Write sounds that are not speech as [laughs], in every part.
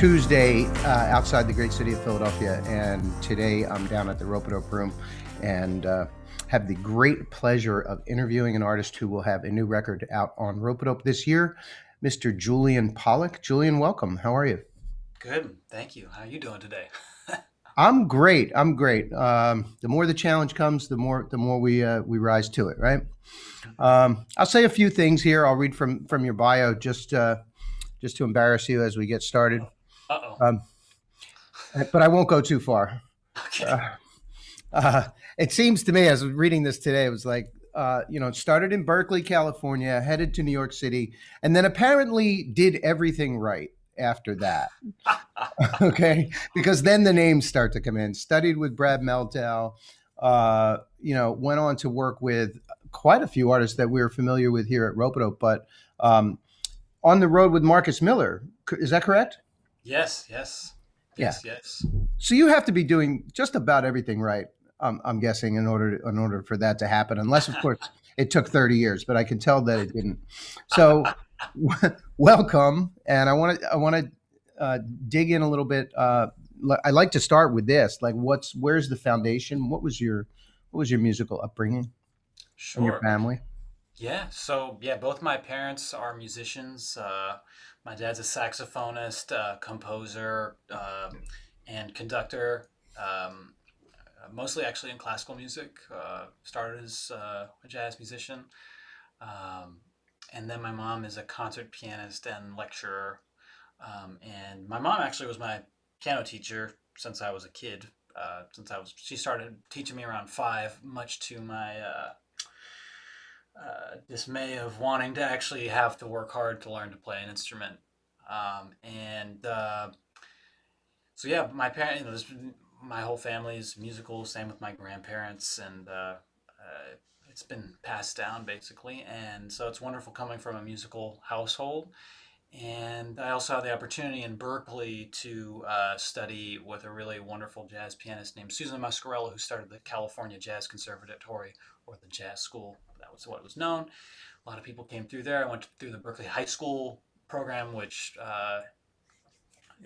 Tuesday uh, outside the great city of Philadelphia. And today I'm down at the Rope-A-Dope Room and uh, have the great pleasure of interviewing an artist who will have a new record out on Rope-A-Dope this year, Mr. Julian Pollack. Julian, welcome. How are you? Good. Thank you. How are you doing today? [laughs] I'm great. I'm great. Um, the more the challenge comes, the more the more we uh, we rise to it. Right. Um, I'll say a few things here. I'll read from from your bio just uh, just to embarrass you as we get started. Uh-oh. Um, but I won't go too far. Okay. Uh, uh, it seems to me, as reading this today, it was like, uh, you know, it started in Berkeley, California, headed to New York City, and then apparently did everything right after that. [laughs] okay, because then the names start to come in. Studied with Brad Mehldau, uh, you know, went on to work with quite a few artists that we are familiar with here at Rope-A-Dope, but um, on the road with Marcus Miller. Is that correct? Yes, yes. Yes, yes. So you have to be doing just about everything right. Um, I'm guessing in order in order for that to happen, unless of course [laughs] it took 30 years, but I can tell that it didn't. So [laughs] welcome, and I want to I want to uh, dig in a little bit. Uh, I like to start with this. Like, what's where's the foundation? What was your what was your musical upbringing and your family? Yeah. So, yeah, both my parents are musicians. Uh, my dad's a saxophonist, uh, composer, um and conductor. Um, mostly actually in classical music. Uh, started as uh, a jazz musician. Um, and then my mom is a concert pianist and lecturer. Um, and my mom actually was my piano teacher since I was a kid. Uh, since I was, she started teaching me around five, much to my uh, dismay of wanting to actually have to work hard to learn to play an instrument. Um, and uh, so yeah, my parents, you know, this, my whole family is musical. Same with my grandparents, and uh, uh, it's been passed down basically. And so it's wonderful coming from a musical household. And I also had the opportunity in Berkeley to uh, study with a really wonderful jazz pianist named Susan Muscarella, who started the California Jazz Conservatory or the Jazz School. That was what was known. A lot of people came through there. I went through the Berkeley High School program, which uh,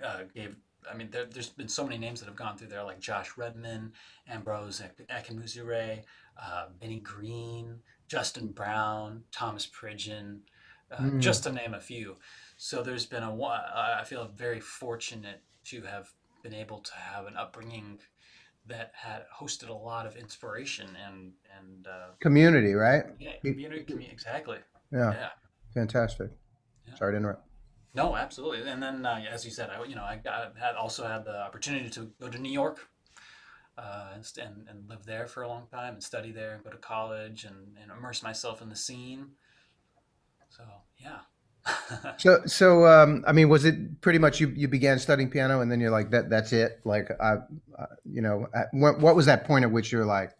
uh, gave. I mean, there, there's been so many names that have gone through there, like Josh Redman, Ambrose Akinmusire, uh, Benny Green, Justin Brown, Thomas Pridgen, uh, Mm. just to name a few. So there's been a. I feel very fortunate to have been able to have an upbringing that had hosted a lot of inspiration and and uh, Community, right? yeah, community, community exactly. Yeah, Yeah. fantastic. Yeah. Sorry to interrupt. No, absolutely. And then, uh, as you said, I you know I got, had also had the opportunity to go to New York uh, and, and and live there for a long time and study there and go to college and, and immerse myself in the scene. So yeah. [laughs] So, so um, I mean, was it pretty much you, you began studying piano and then you're like that that's it? Like, I, uh, you know, at, what, what was that point at which you're like,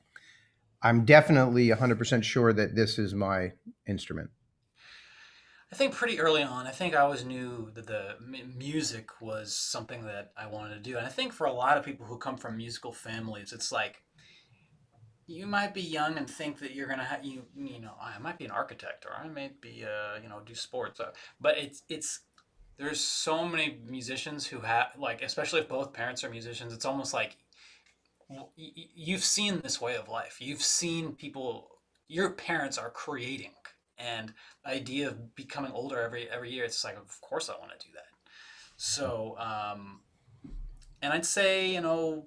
I'm definitely 100% sure that this is my instrument. I think pretty early on, I think I always knew that the music was something that I wanted to do. And I think for a lot of people who come from musical families, it's like you might be young and think that you're gonna have you you know I might be an architect or I might be uh you know do sports, uh, but it's it's there's so many musicians who have like especially if both parents are musicians, it's almost like you've seen this way of life. You've seen people your parents are creating and the idea of becoming older every every year it's like of course I want to do that. So um and I'd say, you know,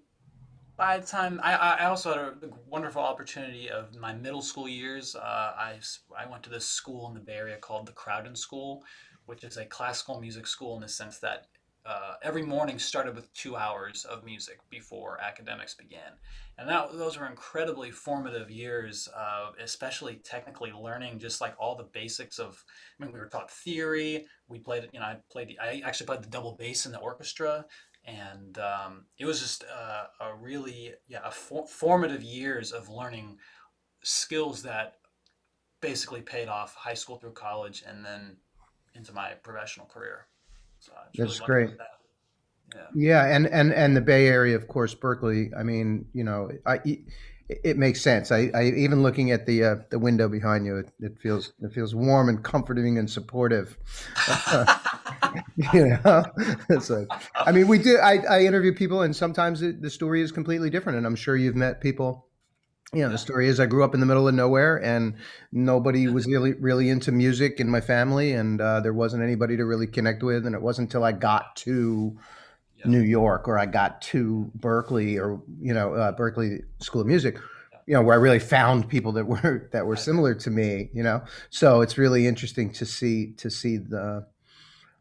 by the time I, I also had a wonderful opportunity of my middle school years. Uh, I, I went to this school in the Bay Area called the Crowden School, which is a classical music school in the sense that uh, every morning started with two hours of music before academics began. And that, those were incredibly formative years, uh, especially technically learning just like all the basics of, I mean, we were taught theory. We played, you know, I played, I actually played the double bass in the orchestra and um, it was just uh, a really yeah a for- formative years of learning skills that basically paid off high school through college and then into my professional career so That's really great. that yeah Yeah, and and and the Bay Area, of course, Berkeley. I mean, you know, I it, it makes sense. I, I even looking at the uh, the window behind you, it, it feels it feels warm and comforting and supportive. [laughs] [laughs] [laughs] [laughs] you know, it's like, I mean, we do. I, I interview people, and sometimes it, the story is completely different. And I'm sure you've met people. You know, the story is I grew up in the middle of nowhere, and nobody was really really into music in my family, and uh, there wasn't anybody to really connect with. And it wasn't until I got to Yeah. New York or I got to Berkeley or you know uh, Berklee School of Music, you know, where I really found people that were that were similar to me. You know, so it's really interesting to see to see the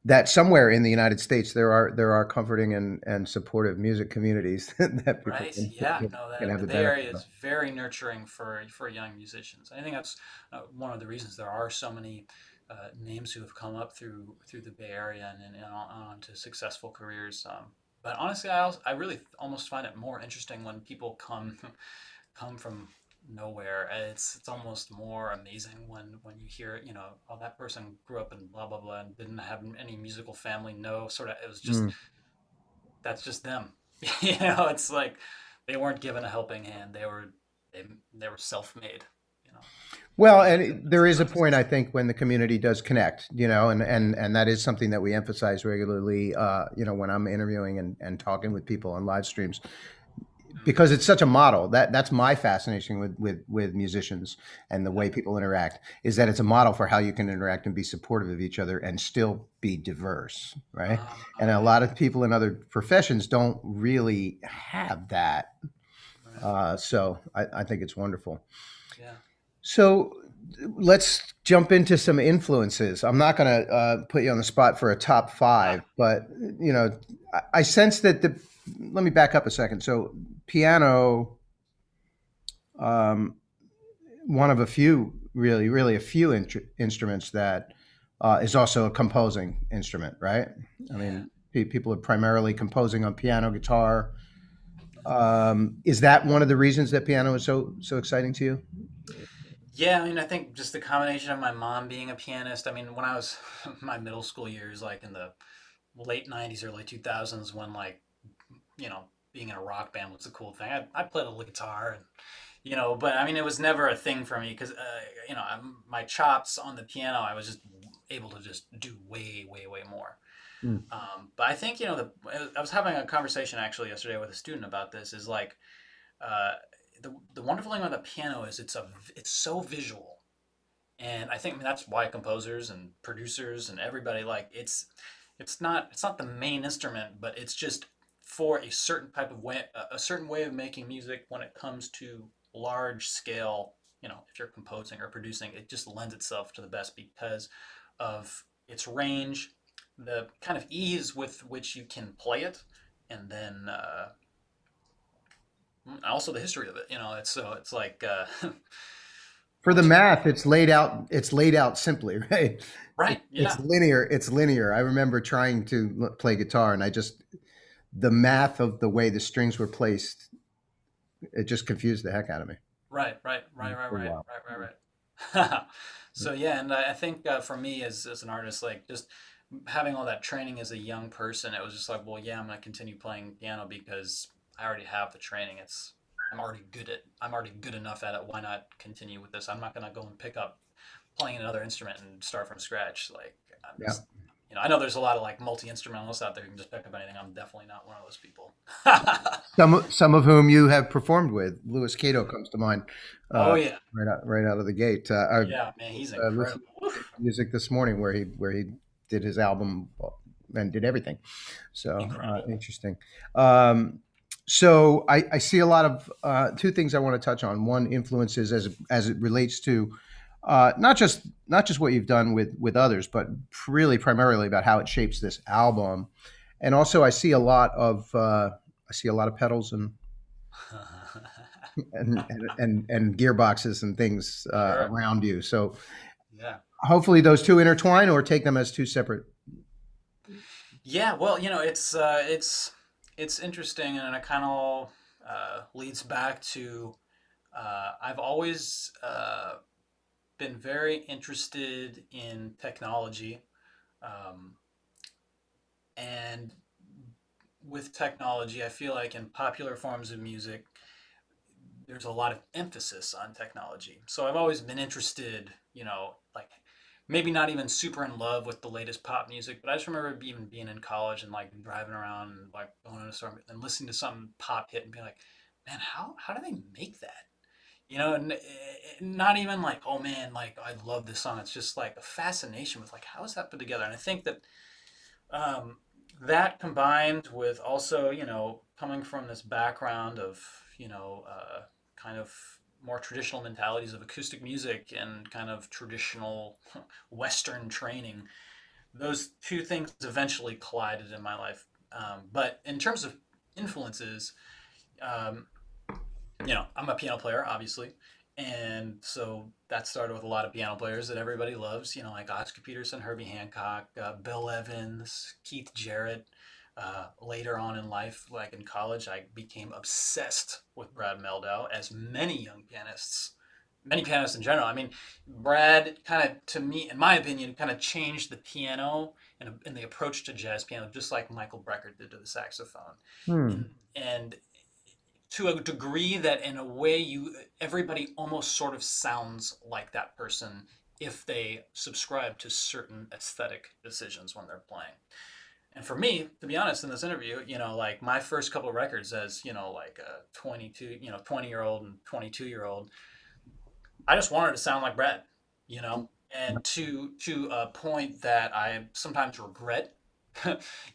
that somewhere in the United States there are there are comforting and, and supportive music communities [laughs] that people Right. can, Yeah. can, No, can have the the Bay Area is very nurturing for for young musicians. I think that's uh, one of the reasons there are so many uh, names who have come up through through the Bay Area and, and, and on, on to successful careers. Um, but honestly, I also, I really almost find it more interesting when people come [laughs] come from nowhere. It's it's almost more amazing when when you hear you know oh that person grew up in blah blah blah and didn't have any musical family. No, sort of it was just Mm. that's just them. [laughs] you know, it's like they weren't given a helping hand. They were they, they were self-made. You know, Well, and the it- that's there the is a point I think when the community does connect, you know, and and and that is something that we emphasize regularly. Uh, you know, when I'm interviewing and and talking with people on live streams, because it's such a model. That that's my fascination with with with musicians and the way people interact is that it's a model for how you can interact and be supportive of each other and still be diverse right? And Uh, a lot of people in other professions don't really have that. Uh, so I, I think it's wonderful. Yeah. so let's jump into some influences. I'm not going to uh, put you on the spot for a top Ah, five but you know I, I sense that the let me back up a second. So piano um, one of a few, really, really a few instruments that uh, is also a composing instrument, right? I mean, pe- people are primarily composing on piano, guitar. Um, is that one of the reasons that piano is so so exciting to you? Yeah, I mean, I think just the combination of my mom being a pianist. I mean, when I was [laughs] my middle school years, like in the late '90s, early 2000s, when like you know being in a rock band was a cool thing. I, I played a little guitar, and you know, but I mean, it was never a thing for me because uh, you know I'm, my chops on the piano, I was just able to just do way, way, way more. Mm. Um, but I think you know the I was having a conversation actually yesterday with a student about this. Is like uh, the the wonderful thing about the piano is it's a it's so visual, and I think that's why composers and producers and everybody like it's it's not it's not the main instrument, but it's just for a certain type of way a certain way of making music when it comes to large scale. You know, if you're composing or producing, it just lends itself to the best because of its range, the kind of ease with which you can play it, and then uh, mm, also the history of it. You know, it's so it's like uh, [laughs] For the math, it's laid out. It's laid out simply, [laughs] right? Right, it's linear. It's linear. I remember trying to l- play guitar, and I just the math of the way the strings were placed, it just confused the heck out of me. right, right, right, right, right, right, right, right. [laughs] so yeah, and I I think uh, for me as as an artist, like just having all that training as a young person, it was just like, well, yeah, I'm gonna continue playing piano because I already have the training. It's I'm already good at I'm already good enough at it. Why not continue with this? I'm not gonna go and pick up playing another instrument and start from scratch. Like I'm Yeah. just you know, I know there's a lot of like multi instrumentalists out there who can just pick up anything. I'm definitely not one of those people. [laughs] Some some of whom you have performed with. Louis Cato comes to mind, oh uh, yeah, right out right out of the gate. Uh, I yeah, man, he's uh, incredible. Music this morning where he where he did his album and did everything. So uh, interesting. Um, so I, I see a lot of uh, two things I want to touch on. One influences as as it relates to uh, not just not just what you've done with with others, but really primarily about how it shapes this album. And also, I see a lot of uh, I see a lot of pedals and and and, and, and gearboxes and things uh, Sure. around you. So Yeah. hopefully those two intertwine or take them as two separate. Yeah, well, you know, it's uh, it's it's interesting, and it kind of uh, leads back to uh, I've always uh, been very interested in technology, um, and with technology, I feel like in popular forms of music, there's a lot of emphasis on technology. So I've always been interested, you know, like maybe not even super in love with the latest pop music, but I just remember even being in college and like driving around and like going to a store and listening to some pop hit and being like, man, how how do they make that? You know, and eh, not even like, oh man, like I love this song. It's just like a fascination with like how is that put together? And I think that um, that combined with also, you know, coming from this background of, you know, uh, kind of more traditional mentalities of acoustic music and kind of traditional [laughs] Western training, those two things eventually collided in my life. Um, but in terms of influences, um, you know, I'm a piano player, obviously. And so that started with a lot of piano players that everybody loves, you know, like Oscar Peterson, Herbie Hancock, uh, Bill Evans, Keith Jarrett. Uh, later on in life, like in college, I became obsessed with Brad Mehldau, as many young pianists, many pianists in general. I mean, Brad kind of, to me, in my opinion, kind of changed the piano and, and the approach to jazz piano, just like Michael Brecker did to the saxophone. Hmm. And, and to a degree that in a way you everybody almost sort of sounds like that person if they subscribe to certain aesthetic decisions when they're playing. And for me to be honest in this interview you know like my first couple records as you know like a 22 you know 20 year old and 22 year old i just wanted to sound like brad you know? And to to a point that i sometimes regret [laughs]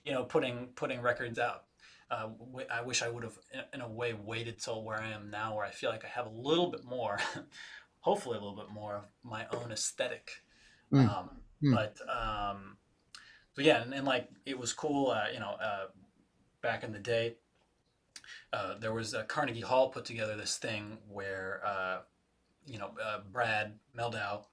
you know putting putting records out uh, I wish I would have, in a way, waited till where I am now, where I feel like I have a little bit more, [laughs] hopefully, a little bit more of my own aesthetic. Mm. Um, mm. But um, so yeah, and, and, like it was cool, uh, you know, uh, back in the day. Uh, there was a Carnegie Hall put together this thing where, uh, you know, uh, Brad Mehldau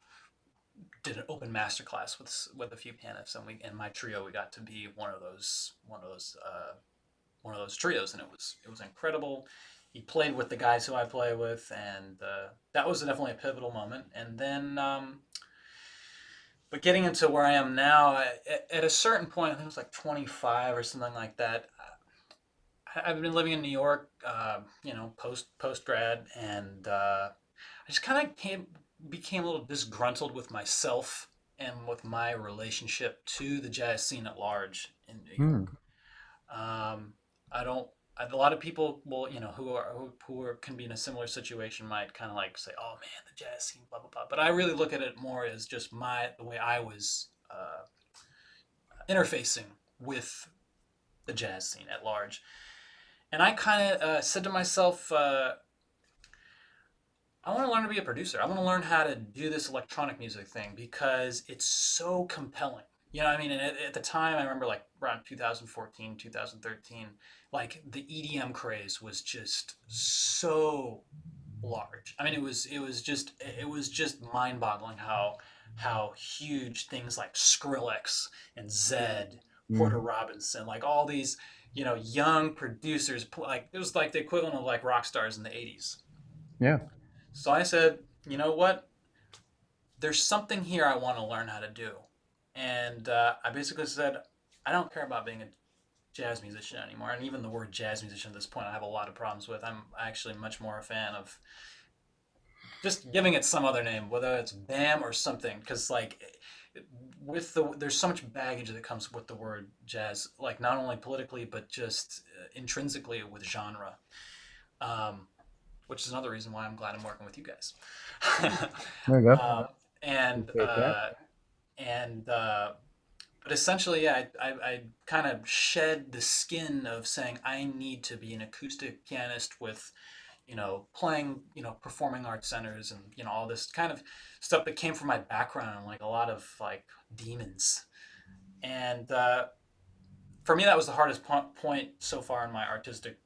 did an open master class with with a few pianists, and we and my trio we got to be one of those one of those one of those trios, and it was it was incredible. He played with the guys who I play with, and uh, that was definitely a pivotal moment. And then, um, but getting into where I am now, at, at, a certain point, I think it was like 25 or something like that. I've been living in New York, uh, you know, post post grad, and uh, I just kind of came became a little disgruntled with myself and with my relationship to the jazz scene at large in New York. Mm. Um, I don't. A lot of people will, you know, who are who, who are, can be in a similar situation might kind of like say, "Oh man, the jazz scene, blah blah blah." But I really look at it more as just my the way I was uh, interfacing with the jazz scene at large, and I kind of uh, said to myself, uh, "I want to learn to be a producer. I want to learn how to do this electronic music thing because it's so compelling." You know, I mean, at, at the time, I remember like around 2014, 2013, like the EDM craze was just so large. I mean, it was it was just it was just mind-boggling how how huge things like Skrillex and Zedd, mm. Porter Robinson, like all these you know young producers, like it was like the equivalent of like rock stars in the 80s. Yeah. So I said, you know what? There's something here I want to learn how to do and uh, I basically said, I don't care about being a jazz musician anymore. And even the word jazz musician at this point, I have a lot of problems with. I'm actually much more a fan of just giving it some other name, whether it's BAM or something, because like with the there's so much baggage that comes with the word jazz, like not only politically but just uh, intrinsically with genre. Um, which is another reason why I'm glad I'm working with you guys. [laughs] there you go. Uh, and uh, and uh, but essentially, yeah, I, I, I kind of shed the skin of saying I need to be an acoustic pianist with, you know, playing, you know, performing arts centers and you know all this kind of stuff that came from my background, like a lot of like demons, and uh, for me that was the hardest po- point so far in my artistic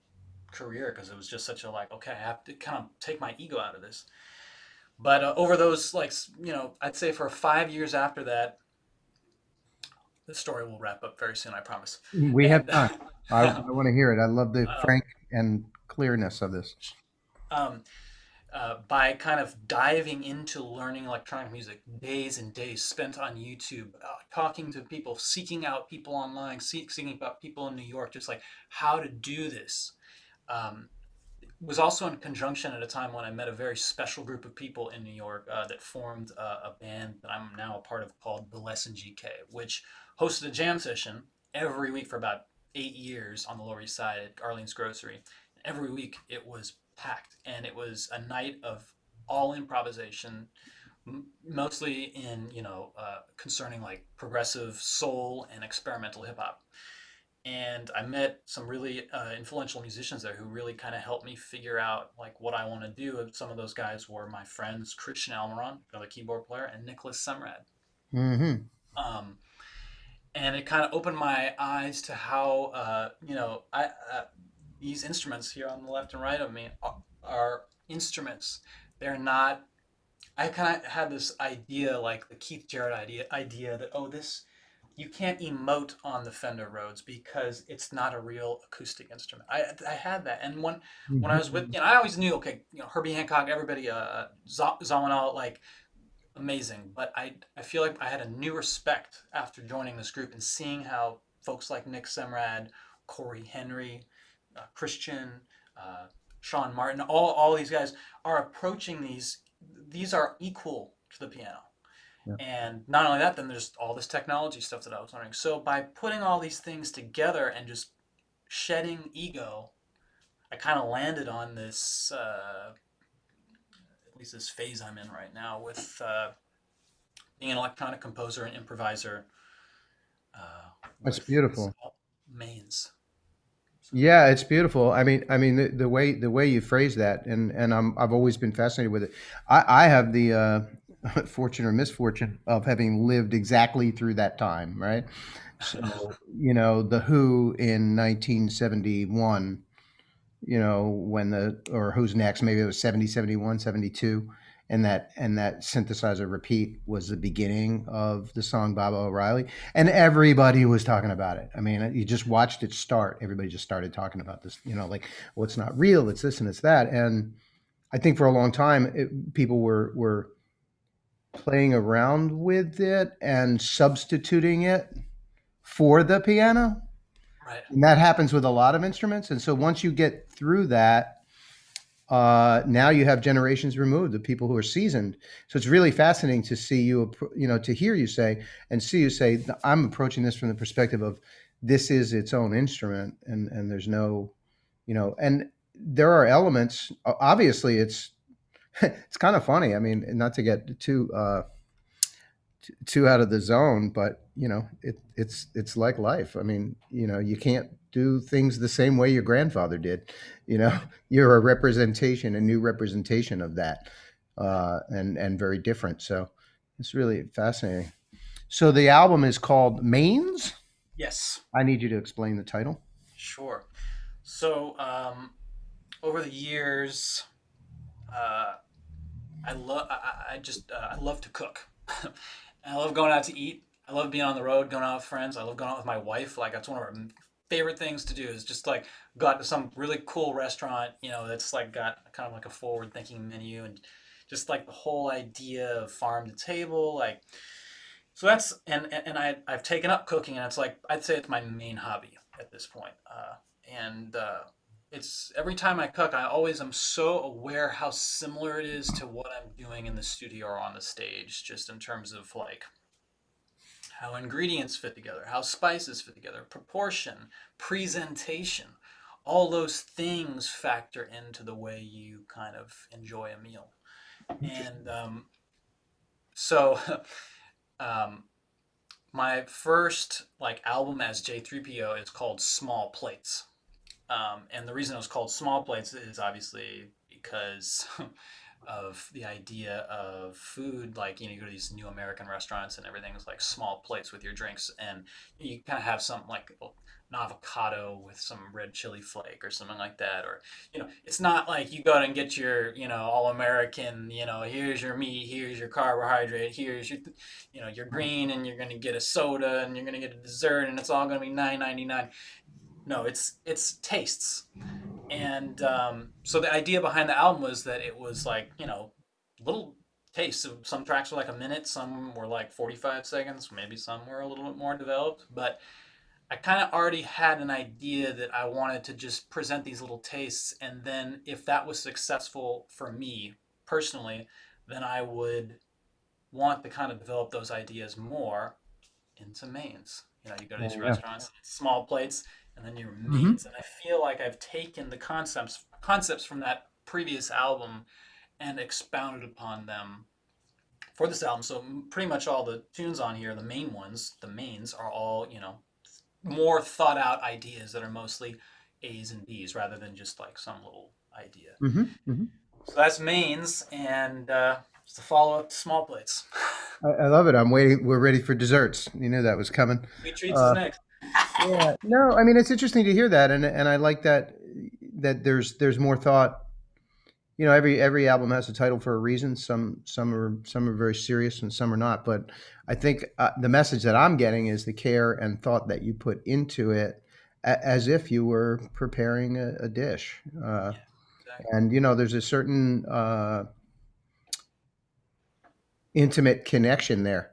career because it was just such a like okay I have to kind of take my ego out of this but uh, over those, like, you know, I'd say for five years after that, the story will wrap up very soon, I promise. We and, have time. I, I [laughs] want to hear it. I love the uh, frank and clearness of this. Um, uh, by kind of diving into learning electronic music, days and days spent on YouTube, uh, talking to people, seeking out people online, see, seeking out people in New York, just like how to do this. Um, was also in conjunction at a time when I met a very special group of people in New York uh, that formed a, a band that I'm now a part of called the Lesson GK, which hosted a jam session every week for about eight years on the Lower East Side at Arlene's Grocery. Every week it was packed, and it was a night of all improvisation, m- mostly in you know uh, concerning like progressive soul and experimental hip hop and I met some really uh, influential musicians there who really kind of helped me figure out like what I want to do. And some of those guys were my friends Christian Almiron, another keyboard player, and Nicholas Semrad. Mm-hmm. Um, and it kind of opened my eyes to how uh, you know I uh, these instruments here on the left and right of me are, are instruments. They're not. I kind of had this idea, like the Keith Jarrett idea, idea that oh this you can't emote on the Fender Rhodes because it's not a real acoustic instrument. I I had that, and when when I was with you know I always knew okay you know Herbie Hancock everybody uh Zawinul like amazing, but I I feel like I had a new respect after joining this group and seeing how folks like Nick Semrad, Corey Henry, uh, Christian, uh, Sean Martin, all all these guys are approaching these. These are equal to the piano yeah. And not only that, then there's all this technology stuff that I was learning. So by putting all these things together and just shedding ego, I kind of landed on this, uh, at least this phase I'm in right now with uh, being an electronic composer and improviser. Uh, That's beautiful. Mains. Yeah, it's beautiful. I mean, I mean the, the way the way you phrase that, and and I'm I've always been fascinated with it. I, I have the uh, [laughs] fortune or misfortune of having lived exactly through that time, right? So, [laughs] you know, The Who in 1971, you know, when the, or Who's Next, maybe it was 70, 71, 72. And that and that synthesizer repeat was the beginning of the song Baba O'Riley, and everybody was talking about it. I mean, uh, you just watched it start. Everybody just started talking about this. You know, like, well, it's not real. It's this and it's that. And I think for a long time, it, people were were playing around with it and substituting it for the piano. Right. And that happens with a lot of instruments. And so once you get through that, uh, now you have generations removed, the people who are seasoned. So it's really fascinating to see you, you know, to hear you say and see you say, I'm approaching this from the perspective of this is its own instrument, and and there's no, you know, and there are elements. Obviously, it's [laughs] it's kind of funny. I mean, not to get too uh, too out of the zone, but you know, it, it's it's like life. I mean, you know, you can't do things the same way your grandfather did. You know, [laughs] you're a representation, a new representation of that, uh, and and very different. So it's really fascinating. So the album is called Mains. Yes. I need you to explain the title. Sure. So um, over the years, uh, I love. I, I, just uh, I love to cook. [laughs] I love going out to eat. I love being on the road, going out with friends. I love going out with my wife. Like that's one of our favorite things to do is just like go out to some really cool restaurant. You know, that's like got kind of like a forward thinking menu and just like the whole idea of farm to table. Like so that's and and I I've taken up cooking and it's like I'd say it's my main hobby at this point. Uh, and uh, it's every time I cook, I always am so aware how similar it is to what I'm doing in the studio or on the stage, just in terms of like how ingredients fit together, how spices fit together, proportion, presentation. All those things factor into the way you kind of enjoy a meal. And um, so, [laughs] um, my first like album as J3PO is called Small Plates um, and the reason it was called small plates is obviously because [laughs] of the idea of food. Like, you know, you go to these new American restaurants and everything's like small plates with your drinks. And you kind of have some like an avocado with some red chili flake or something like that. Or, you know, it's not like you go out and get your, you know, all American, you know, here's your meat, here's your carbohydrate, here's your, you know, your green, and you're going to get a soda and you're going to get a dessert and it's all going to be nine ninety nine no, it's it's tastes, and um, so the idea behind the album was that it was like you know little tastes. So some tracks were like a minute, some were like forty five seconds, maybe some were a little bit more developed, but I kind of already had an idea that I wanted to just present these little tastes, and then if that was successful for me personally, then I would want to kind of develop those ideas more into mains. You know, you go to these yeah. restaurants, small plates, and then your hmm mains. And I feel like I've taken the concepts concepts from that previous album and expounded upon them for this album. So pretty much all the tunes on here, the main ones, the mains, are all you know more thought out ideas that are mostly A's and B's rather than just like some little idea. hmm hmm So that's mains, and uh, it's the follow up to small plates. [laughs] I, I love it. I'm waiting. We're ready for desserts. You knew that was coming. Sweet treats is Uh, next. Yeah. No, I mean it's interesting to hear that, and and I like that that there's there's more thought. You know, every every album has a title for a reason. Some some are some are very serious, and some are not. But I think uh, the message that I'm getting is the care and thought that you put into it, a, as if you were preparing a, a dish. Uh, Yeah, exactly. and you know, there's a certain uh, intimate connection there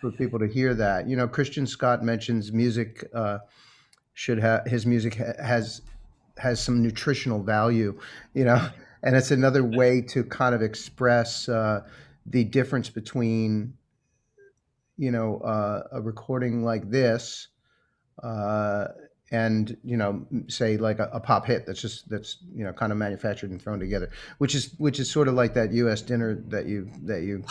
for people to hear that. You know, Christian Scott mentions music uh, should have his music ha- has has some nutritional value. You know, [laughs] and it's another way to kind of express uh, the difference between you know uh, a recording like this. Uh, and you know, say like a, a pop hit that's just that's you know kind of manufactured and thrown together, which is which is sort of like that U.S. dinner that you that you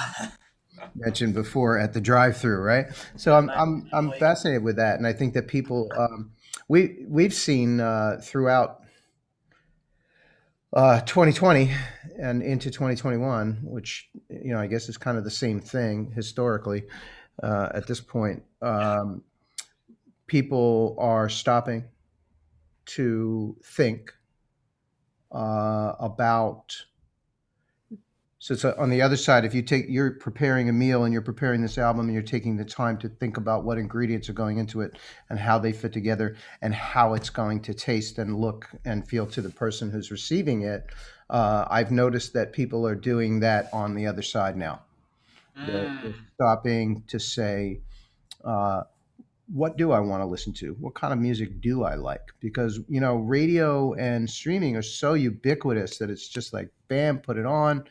mentioned before at the drive-through, right? So I'm I'm I'm fascinated with that, and I think that people um, we we've seen uh, throughout uh, 2020 and into 2021, which you know I guess is kind of the same thing historically uh, at this point. Um, people are stopping to think uh, about so it's on the other side. If you take, you're preparing a meal and you're preparing this album and you're taking the time to think about what ingredients are going into it and how they fit together and how it's going to taste and look and feel to the person who's receiving it. Uh, I've noticed that people are doing that on the other side now. They're, Mm, they're stopping to say, uh, what do I want to listen to? What kind of music do I like? Because, you know, radio and streaming are so ubiquitous that it's just like, bam, put it on,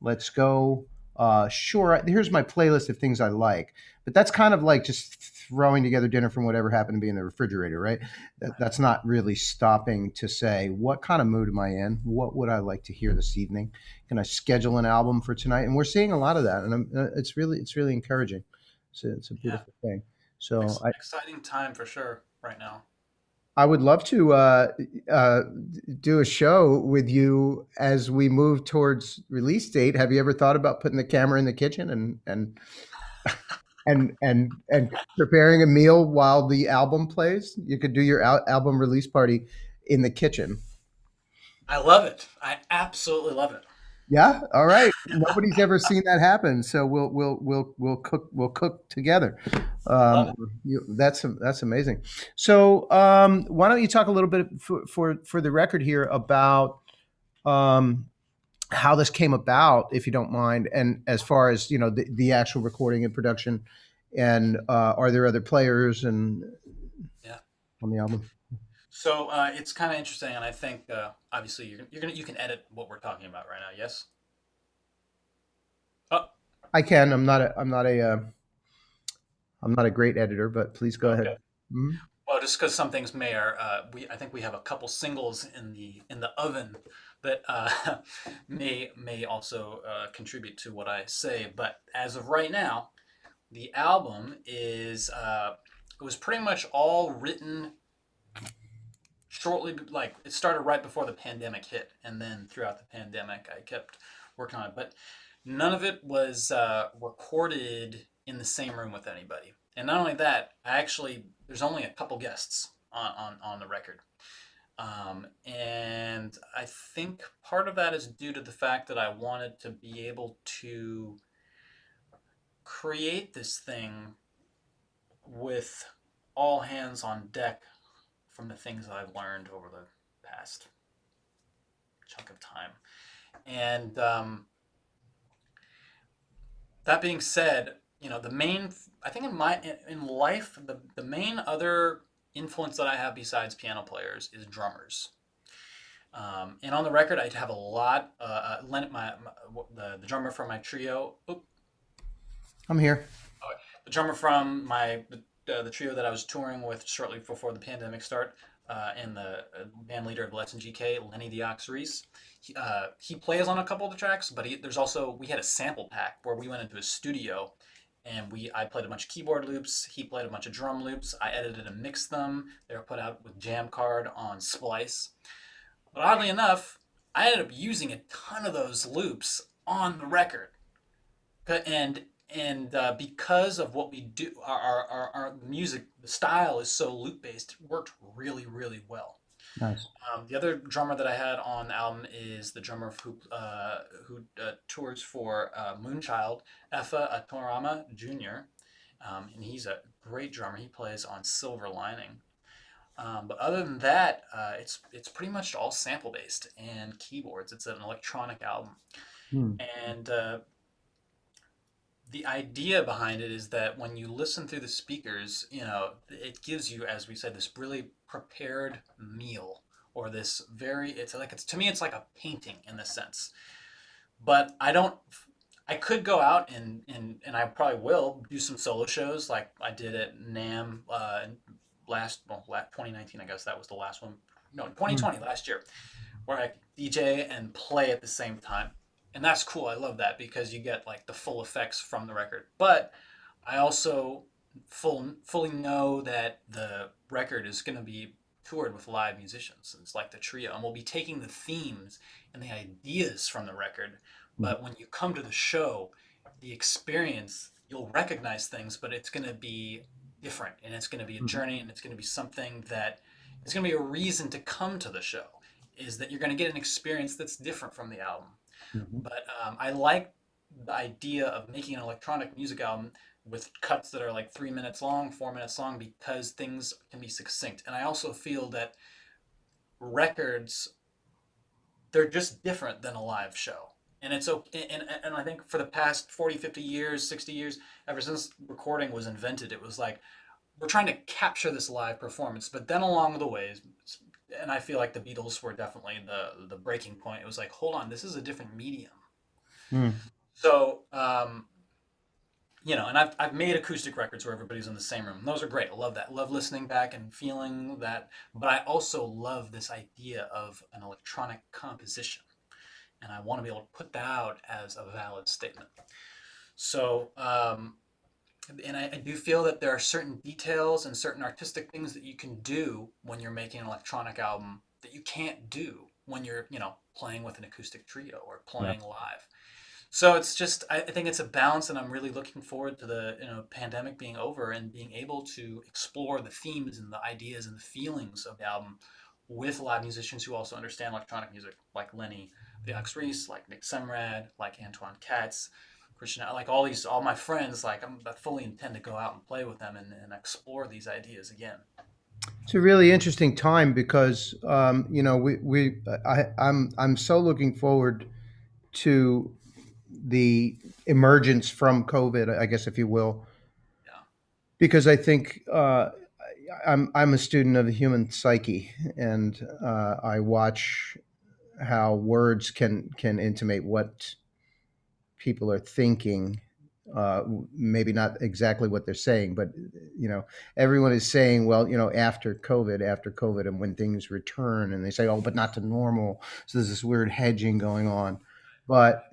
let's go. Uh, sure, here's my playlist of things I like. But that's kind of like just throwing together dinner from whatever happened to be in the refrigerator, right? That, that's not really stopping to say, what kind of mood am I in? What would I like to hear this evening? Can I schedule an album for tonight? And we're seeing a lot of that, and I'm, uh, it's really it's really encouraging. It's a, it's a yeah, beautiful thing. So ex- I, exciting time for sure right now. I would love to uh, uh, do a show with you as we move towards release date. Have you ever thought about putting the camera in the kitchen and and [laughs] and and and preparing a meal while the album plays? You could do your al- album release party in the kitchen. I love it. I absolutely love it. Yeah. All right. Nobody's ever seen that happen, so we'll we'll we'll we'll cook we'll cook together. Um, you, that's that's amazing. So um, why don't you talk a little bit for for, for the record here about um, how this came about, if you don't mind, and as far as you know the, the actual recording and production, and uh, are there other players and Yeah. on the album? So uh, it's kind of interesting, and I think uh, obviously you're, you're gonna you can edit what we're talking about right now. Yes. Oh, I can. I'm not a. I'm not a. Uh, I'm not a great editor, but please go ahead. okay. Mhm. Well, just because some things may are, uh, we I think we have a couple singles in the in the oven that uh, [laughs] may may also uh, contribute to what I say. But as of right now, the album is uh, it was pretty much all written shortly like it started right before the pandemic hit and then throughout the pandemic i kept working on it but none of it was uh, recorded in the same room with anybody. And not only that i actually there's only a couple guests on, on, on the record. Um, and i think part of that is due to the fact that i wanted to be able to create this thing with all hands on deck from the things I've learned over the past chunk of time. And um, that being said, you know the main I think in my in life the the main other influence that I have besides piano players is drummers. Um, and on the record, I have a lot. Uh, uh, my, my the, the drummer from my trio. Oop, I'm here. the drummer from my uh, the trio that I was touring with shortly before the pandemic start, uh, and the uh, band leader of Lesson GK, Lenny the Ox Reese. He, uh, he plays on a couple of the tracks, but he, there's also we had a sample pack where we went into a studio and we I played a bunch of keyboard loops. He played a bunch of drum loops. I edited and mixed them. They were put out with Jamcard on Splice. But oddly enough, I ended up using a ton of those loops on the record, and and uh, because of what we do, our, our, our music, style is so loop based, it worked really really well. Nice. Um, the other drummer that I had on the album is the drummer who uh, who uh, tours for uh, Moonchild, Efa Etoroma Jr. Um, and he's a great drummer. He plays on Silver Lining. Um, but other than that, uh, it's it's pretty much all sample based and keyboards. It's an electronic album, hmm. and uh, the idea behind it is that when you listen through the speakers, you know, it gives you, as we said, this really prepared meal or this very it's like it's to me it's like a painting in this sense. But i don't i could go out and and, and i probably will do some solo shows like i did at NAMM uh, last well 2019 i guess that was the last one. No 2020 mm. last year where i dj and play at the same time and that's cool i love that because you get like the full effects from the record but i also full fully know that the record is going to be toured with live musicians. It's like the trio, and we'll be taking the themes and the ideas from the record. Hmm. But when you come to the show, the experience you'll recognize things, but it's going to be different, and it's going to be a hmm. journey, and it's going to be something that it's going to be a reason to come to the show. Is that you're going to get an experience that's different from the album. Mm-hmm. But um, I like the idea of making an electronic music album with cuts that are like three minutes long, four minutes long, because things can be succinct. And I also feel that records, they're just different than a live show. And it's okay. And, and I think for the past 40, 50 years, 60 years, ever since recording was invented, it was like, we're trying to capture this live performance. But then along the way, and I feel like the Beatles were definitely the, the breaking point. It was like, hold on, this is a different medium. Mm. So, um, you know, and I've, I've made acoustic records where everybody's in the same room. Those are great. I love that. love listening back and feeling that. But I also love this idea of an electronic composition. And I want to be able to put that out as a valid statement. So, um, and I, I, do feel that there are certain details and certain artistic things that you can do when you're making an electronic album that you can't do when you're, you know, playing with an acoustic trio or playing yeah. live. So it's just I think it's a balance, and I'm really looking forward to the you know pandemic being over and being able to explore the themes and the ideas and the feelings of the album with live musicians who also understand electronic music, like Lenny the Ox Reese, like Nick Semrad, like Antoine Katz, Christian, like all these, all my friends. Like I'm, I fully intend to go out and play with them and, and explore these ideas again. It's a really interesting time because um, you know we we I, I'm I'm so looking forward to the emergence from COVID, I guess, if you will. Yeah. Because I think uh, I'm I'm a student of the human psyche, and uh, I watch how words can can intimate what people are thinking. Uh, maybe not exactly what they're saying, but you know, everyone is saying, well, you know, after COVID, after COVID, and when things return, and they say, oh, but not to normal. So there's this weird hedging going on. But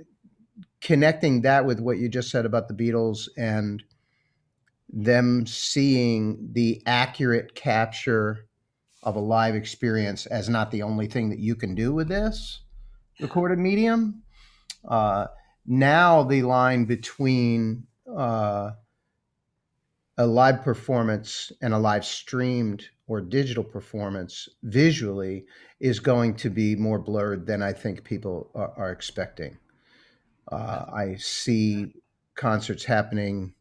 connecting that with what you just said about the Beatles and them seeing the accurate capture of a live experience as not the only thing that you can do with this recorded medium. Uh, now the line between uh, a live performance and a live streamed or digital performance visually is going to be more blurred than I think people are, are expecting. Uh, I see concerts happening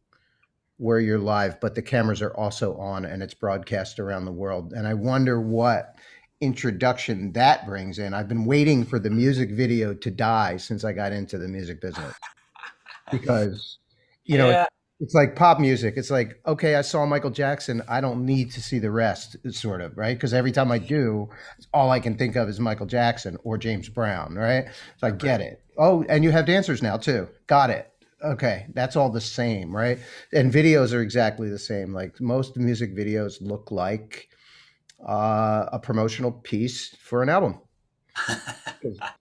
where you're live, but the cameras are also on and it's broadcast around the world. And I wonder what introduction that brings in. I've been waiting for the music video to die since I got into the music business because, you know, yeah. it's like pop music. It's like, okay, I saw Michael Jackson. I don't need to see the rest, sort of, right? Because every time I do, all I can think of is Michael Jackson or James Brown, right? So I get it. Oh, and you have dancers now too. Got it. Okay, that's all the same, right? And videos are exactly the same. Like most music videos look like uh, a promotional piece for an album [laughs]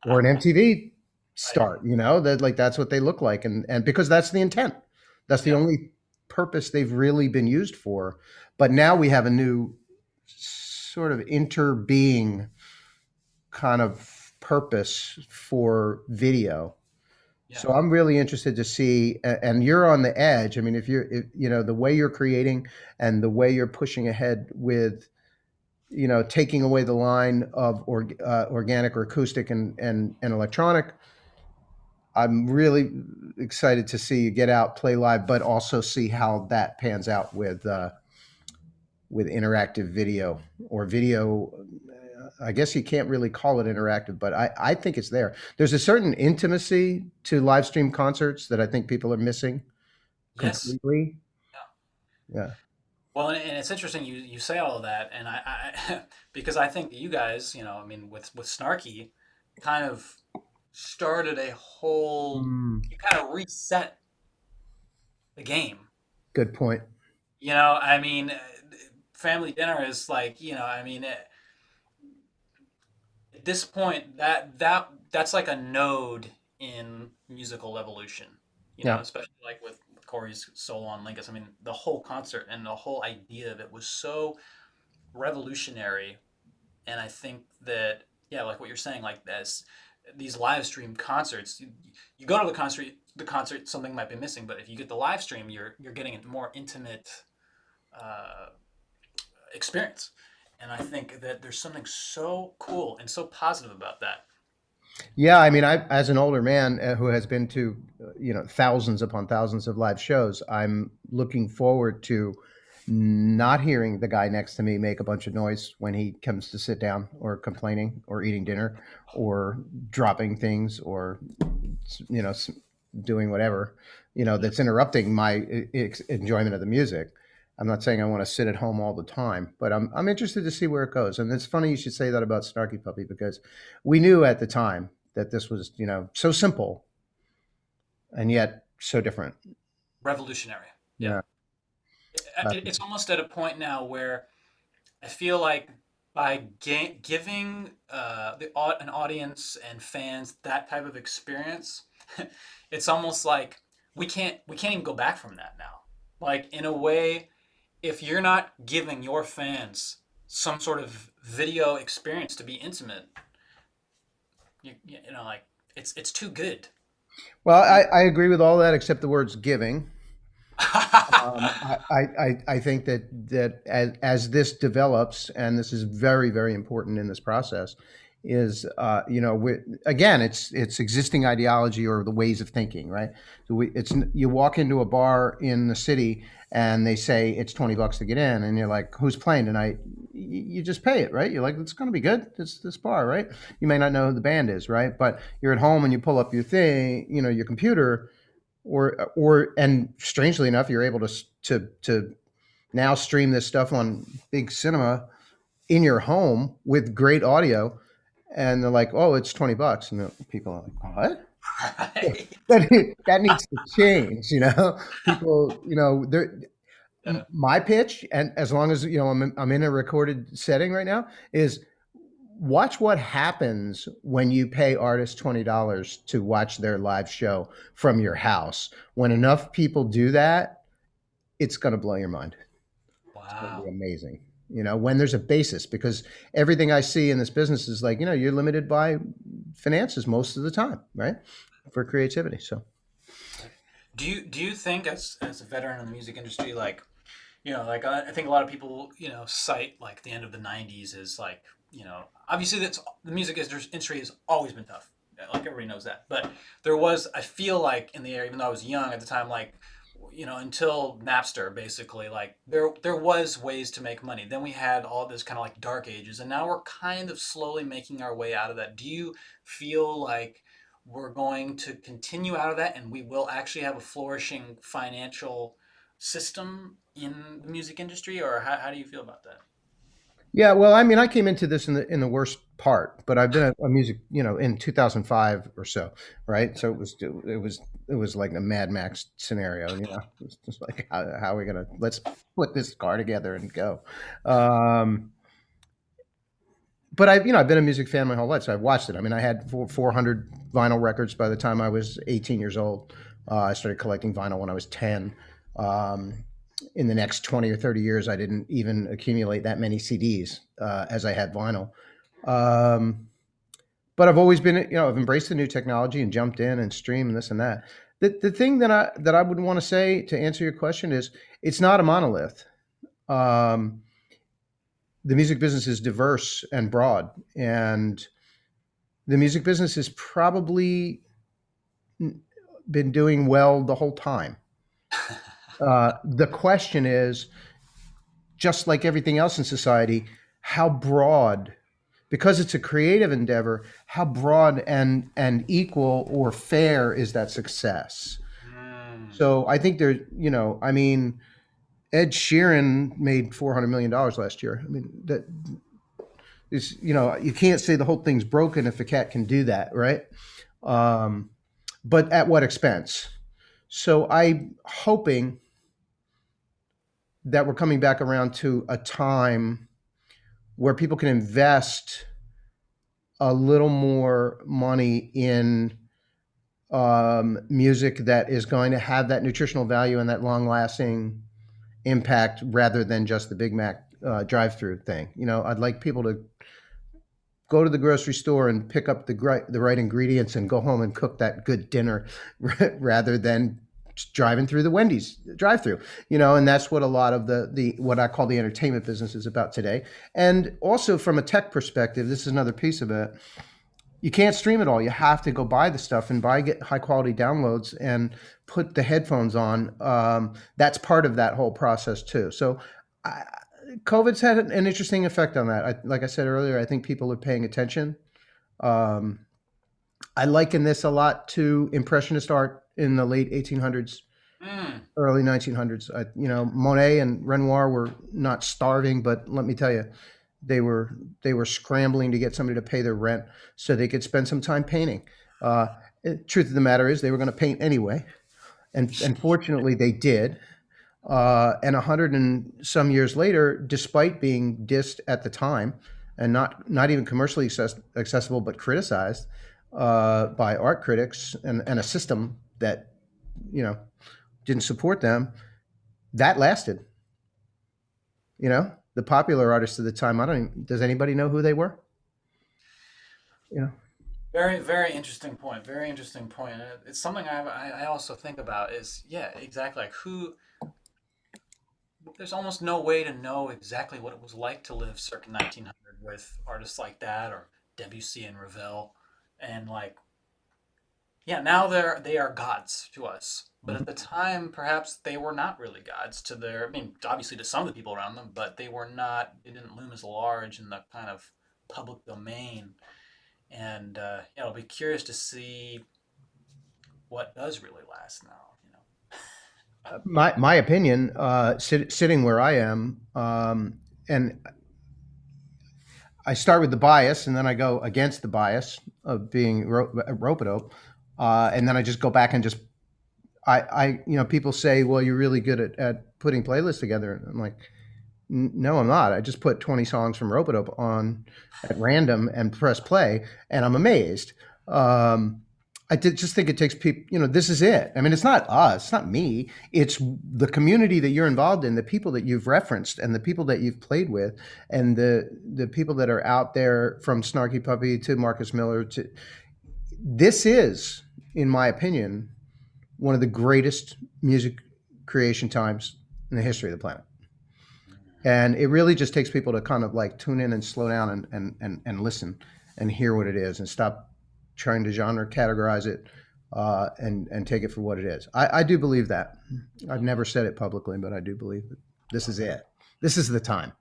or an MTV start. You know that like that's what they look like, and and because that's the intent that's the only purpose they've really been used for. But now we have a new sort of interbeing kind of purpose for video. Yeah. So I'm really interested to see, and you're on the edge. I mean, if you're, if, you know, the way you're creating and the way you're pushing ahead with, you know, taking away the line of or, uh, organic or acoustic and, and, and electronic, I'm really excited to see you get out, play live, but also see how that pans out with uh, with interactive video or video. I guess you can't really call it interactive, but I, I think it's there. There's a certain intimacy to live stream concerts that I think people are missing completely. Yes. Yeah. yeah. Well, and, it's interesting you, you say all of that, and I, I [laughs] because I think you guys, you know, I mean, with with Snarky, kind of started a whole mm. you kind of reset the game good point you know i mean family dinner is like you know i mean it, at this point that that that's like a node in musical evolution you know yeah. especially like with Cory's solo on Lingus i mean the whole concert and the whole idea of it was so revolutionary and i think that yeah like what you're saying like as these live stream concerts, you, you go to the concert, the concert something might be missing, but if you get the live stream, you're you're getting a more intimate uh, experience. And I think that there's something so cool and so positive about that. Yeah, I mean, I as an older man uh, who has been to you know thousands upon thousands of live shows, I'm looking forward to not hearing the guy next to me make a bunch of noise when he comes to sit down or complaining or eating dinner or dropping things or you know doing whatever you know that's interrupting my enjoyment of the music i'm not saying i want to sit at home all the time but i'm, I'm interested to see where it goes. And it's funny you should say that about snarky puppy because we knew at the time that this was you know so simple and yet so different. Revolutionary. Yeah. It's almost at a point now where I feel like by ga- giving uh, the an audience and fans that type of experience, [laughs] it's almost like we can't we can't even go back from that now. Like in a way, if you're not giving your fans some sort of video experience to be intimate, you, you know, like it's it's too good. Well, I, I agree with all that except the words giving [laughs] um, I, I, I think that that as, as this develops, and this is very very important in this process, is uh, you know again it's it's existing ideology or the ways of thinking, right? So we, it's you walk into a bar in the city and they say it's twenty bucks to get in, and you're like, who's playing tonight? You just pay it, right? You're like, it's going to be good. It's this bar, right? You may not know who the band is, right? But you're at home and you pull up your thing, you know, your computer or or and strangely enough, you're able to to to now stream this stuff on big cinema in your home with great audio, and they're like, "Oh, it's twenty bucks," and people are like, "What?" [laughs] [laughs] That, that needs to change. You know, people, you know, they're. My pitch, and as long as you know, I'm I'm in a recorded setting right now, is watch what happens when you pay artists $20 to watch their live show from your house. When enough people do that, it's going to blow your mind. Wow. It's going to be amazing. You know, when there's a basis, because everything I see in this business is like, you know, you're limited by finances most of the time, right? For creativity. So, do you do you think, as as a veteran in the music industry, like, you know, like I think a lot of people, you know, cite like the end of the '90s is like you know, obviously that's the music industry has always been tough. Like everybody knows that. But there was, I feel like in the air, even though I was young at the time, like, you know, until Napster, basically, like there there was ways to make money. Then we had all this kind of like dark ages, and now we're kind of slowly making our way out of that. Do you feel like we're going to continue out of that, and we will actually have a flourishing financial system in the music industry, or how, how do you feel about that? Yeah, well, I mean, I came into this in the in the worst part, but I've been a, music, you know, in 2005 or so, right? So it was it was it was like a Mad Max scenario, you know. It was just like how, how are we gonna let's put this car together and go. Um, but I've you know I've been a music fan my whole life, so I've watched it. I mean, I had 400 vinyl records by the time I was 18 years old. Uh, I started collecting vinyl when I was 10. Um, in the next 20 or 30 years, I didn't even accumulate that many CDs uh, as I had vinyl. Um, but I've always been, you know, I've embraced the new technology and jumped in and stream and this and that. The, the thing that I that I would want to say to answer your question is, it's not a monolith. Um, the music business is diverse and broad, and the music business has probably been doing well the whole time. [laughs] Uh, the question is, just like everything else in society, how broad, because it's a creative endeavor, how broad and and equal or fair is that success? Mm. So I think there, you know, I mean, Ed Sheeran made four hundred million dollars last year. I mean, that is, you know, you can't say the whole thing's broken if a cat can do that, right? Um, but at what expense? So I'm hoping that we're coming back around to a time where people can invest a little more money in um, music that is going to have that nutritional value and that long lasting impact rather than just the Big Mac uh, drive through thing. You know, I'd like people to go to the grocery store and pick up the right, the right ingredients and go home and cook that good dinner [laughs] rather than driving through the Wendy's drive through, you know, and that's what a lot of the the what I call the entertainment business is about today. And also from a tech perspective, this is another piece of it. You can't stream it all. You have to go buy the stuff and buy get high quality downloads and put the headphones on. Um, that's part of that whole process too. So. I, COVID's had an interesting effect on that. I, like I said earlier, I think people are paying attention. Um, I liken this a lot to impressionist art in the late 1800s, Mm. early 1900s. I, you know, Monet and Renoir were not starving, but let me tell you, they were they were scrambling to get somebody to pay their rent so they could spend some time painting. Uh, truth of the matter is, they were going to paint anyway, and unfortunately, they did. Uh, and a hundred and some years later, despite being dissed at the time and not not even commercially access- accessible, but criticized uh, by art critics and, and a system that you know didn't support them that lasted you know the popular artists of the time i don't even, does anybody know who they were you know Very, very interesting point. Very interesting point. Uh, it's something I, I I also think about is, yeah, exactly. Like who, there's almost no way to know exactly what it was like to live circa 1900 with artists like that or Debussy and Ravel. And like, yeah, now they're, they are gods to us. But at the time, perhaps they were not really gods to their, I mean, obviously to some of the people around them, but they were not, they didn't loom as large in the kind of public domain and uh, yeah, I'll be curious to see what does really last now. You know, [laughs] my my opinion uh sit, sitting where i am um and i start with the bias and then i go against the bias of being ro- rope uh and then i just go back and just I, I, you know, people say, well, you're really good at, at putting playlists together. And I'm like, no, I'm not. I just put 20 songs from Rope on at random and press play, and I'm amazed. Um, I did just think it takes people, you know, this is it. I mean, it's not us, it's not me. It's the community that you're involved in, the people that you've referenced, and the people that you've played with, and the the people that are out there from Snarky Puppy to Marcus Miller to. This is, in my opinion, one of the greatest music creation times in the history of the planet. And it really just takes people to kind of like tune in and slow down and, and, and, and listen and hear what it is and stop trying to genre categorize it uh, and, and take it for what it is. I, I do believe that. I've never said it publicly, but I do believe that this is it. This is the time.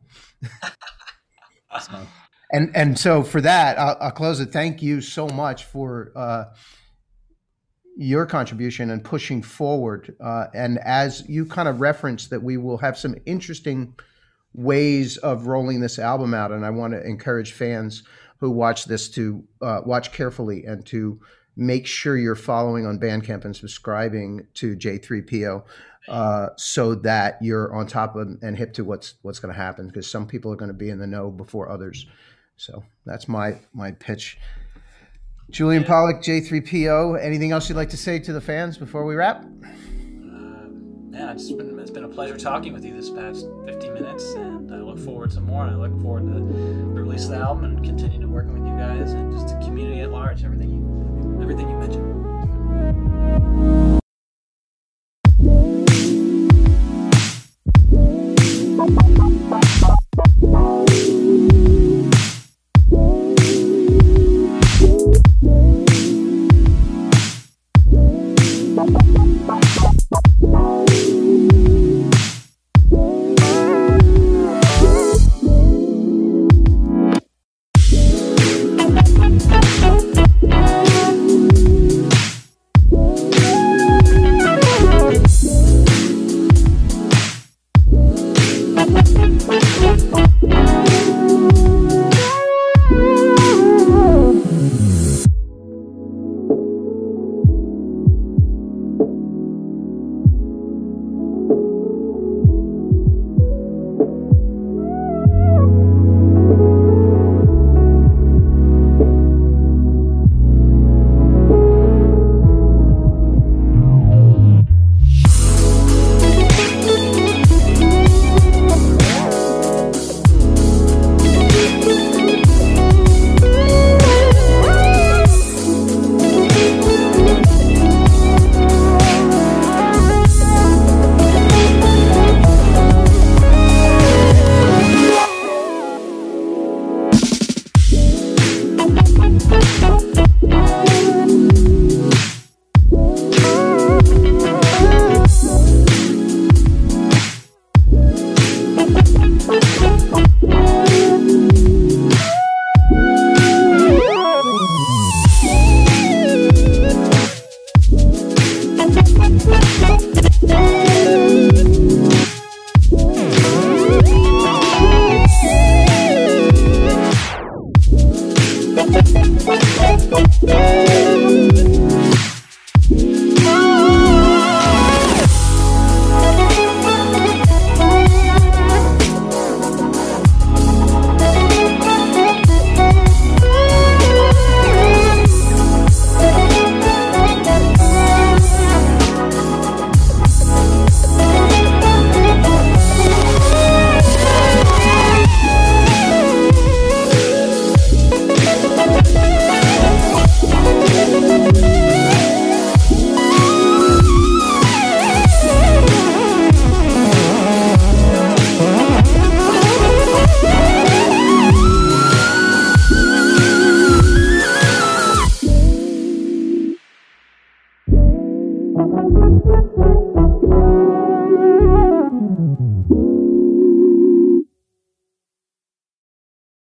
So, and and so for that, I'll, I'll close it. Thank you so much for uh, your contribution and pushing forward. Uh, and as you kind of referenced, that we will have some interesting ways of rolling this album out. And I want to encourage fans who watch this to uh, watch carefully and to make sure you're following on Bandcamp and subscribing to J3PO uh, so that you're on top of and hip to what's what's going to happen because some people are going to be in the know before others. So that's my my pitch. Julian Pollack, J3PO. Anything else you'd like to say to the fans before we wrap? Uh, yeah, it's been it's been a pleasure talking with you this past 50 minutes, and I look forward to more. I look forward to the release of the album and continue to working with you guys and just the community at large. Everything you everything you mentioned.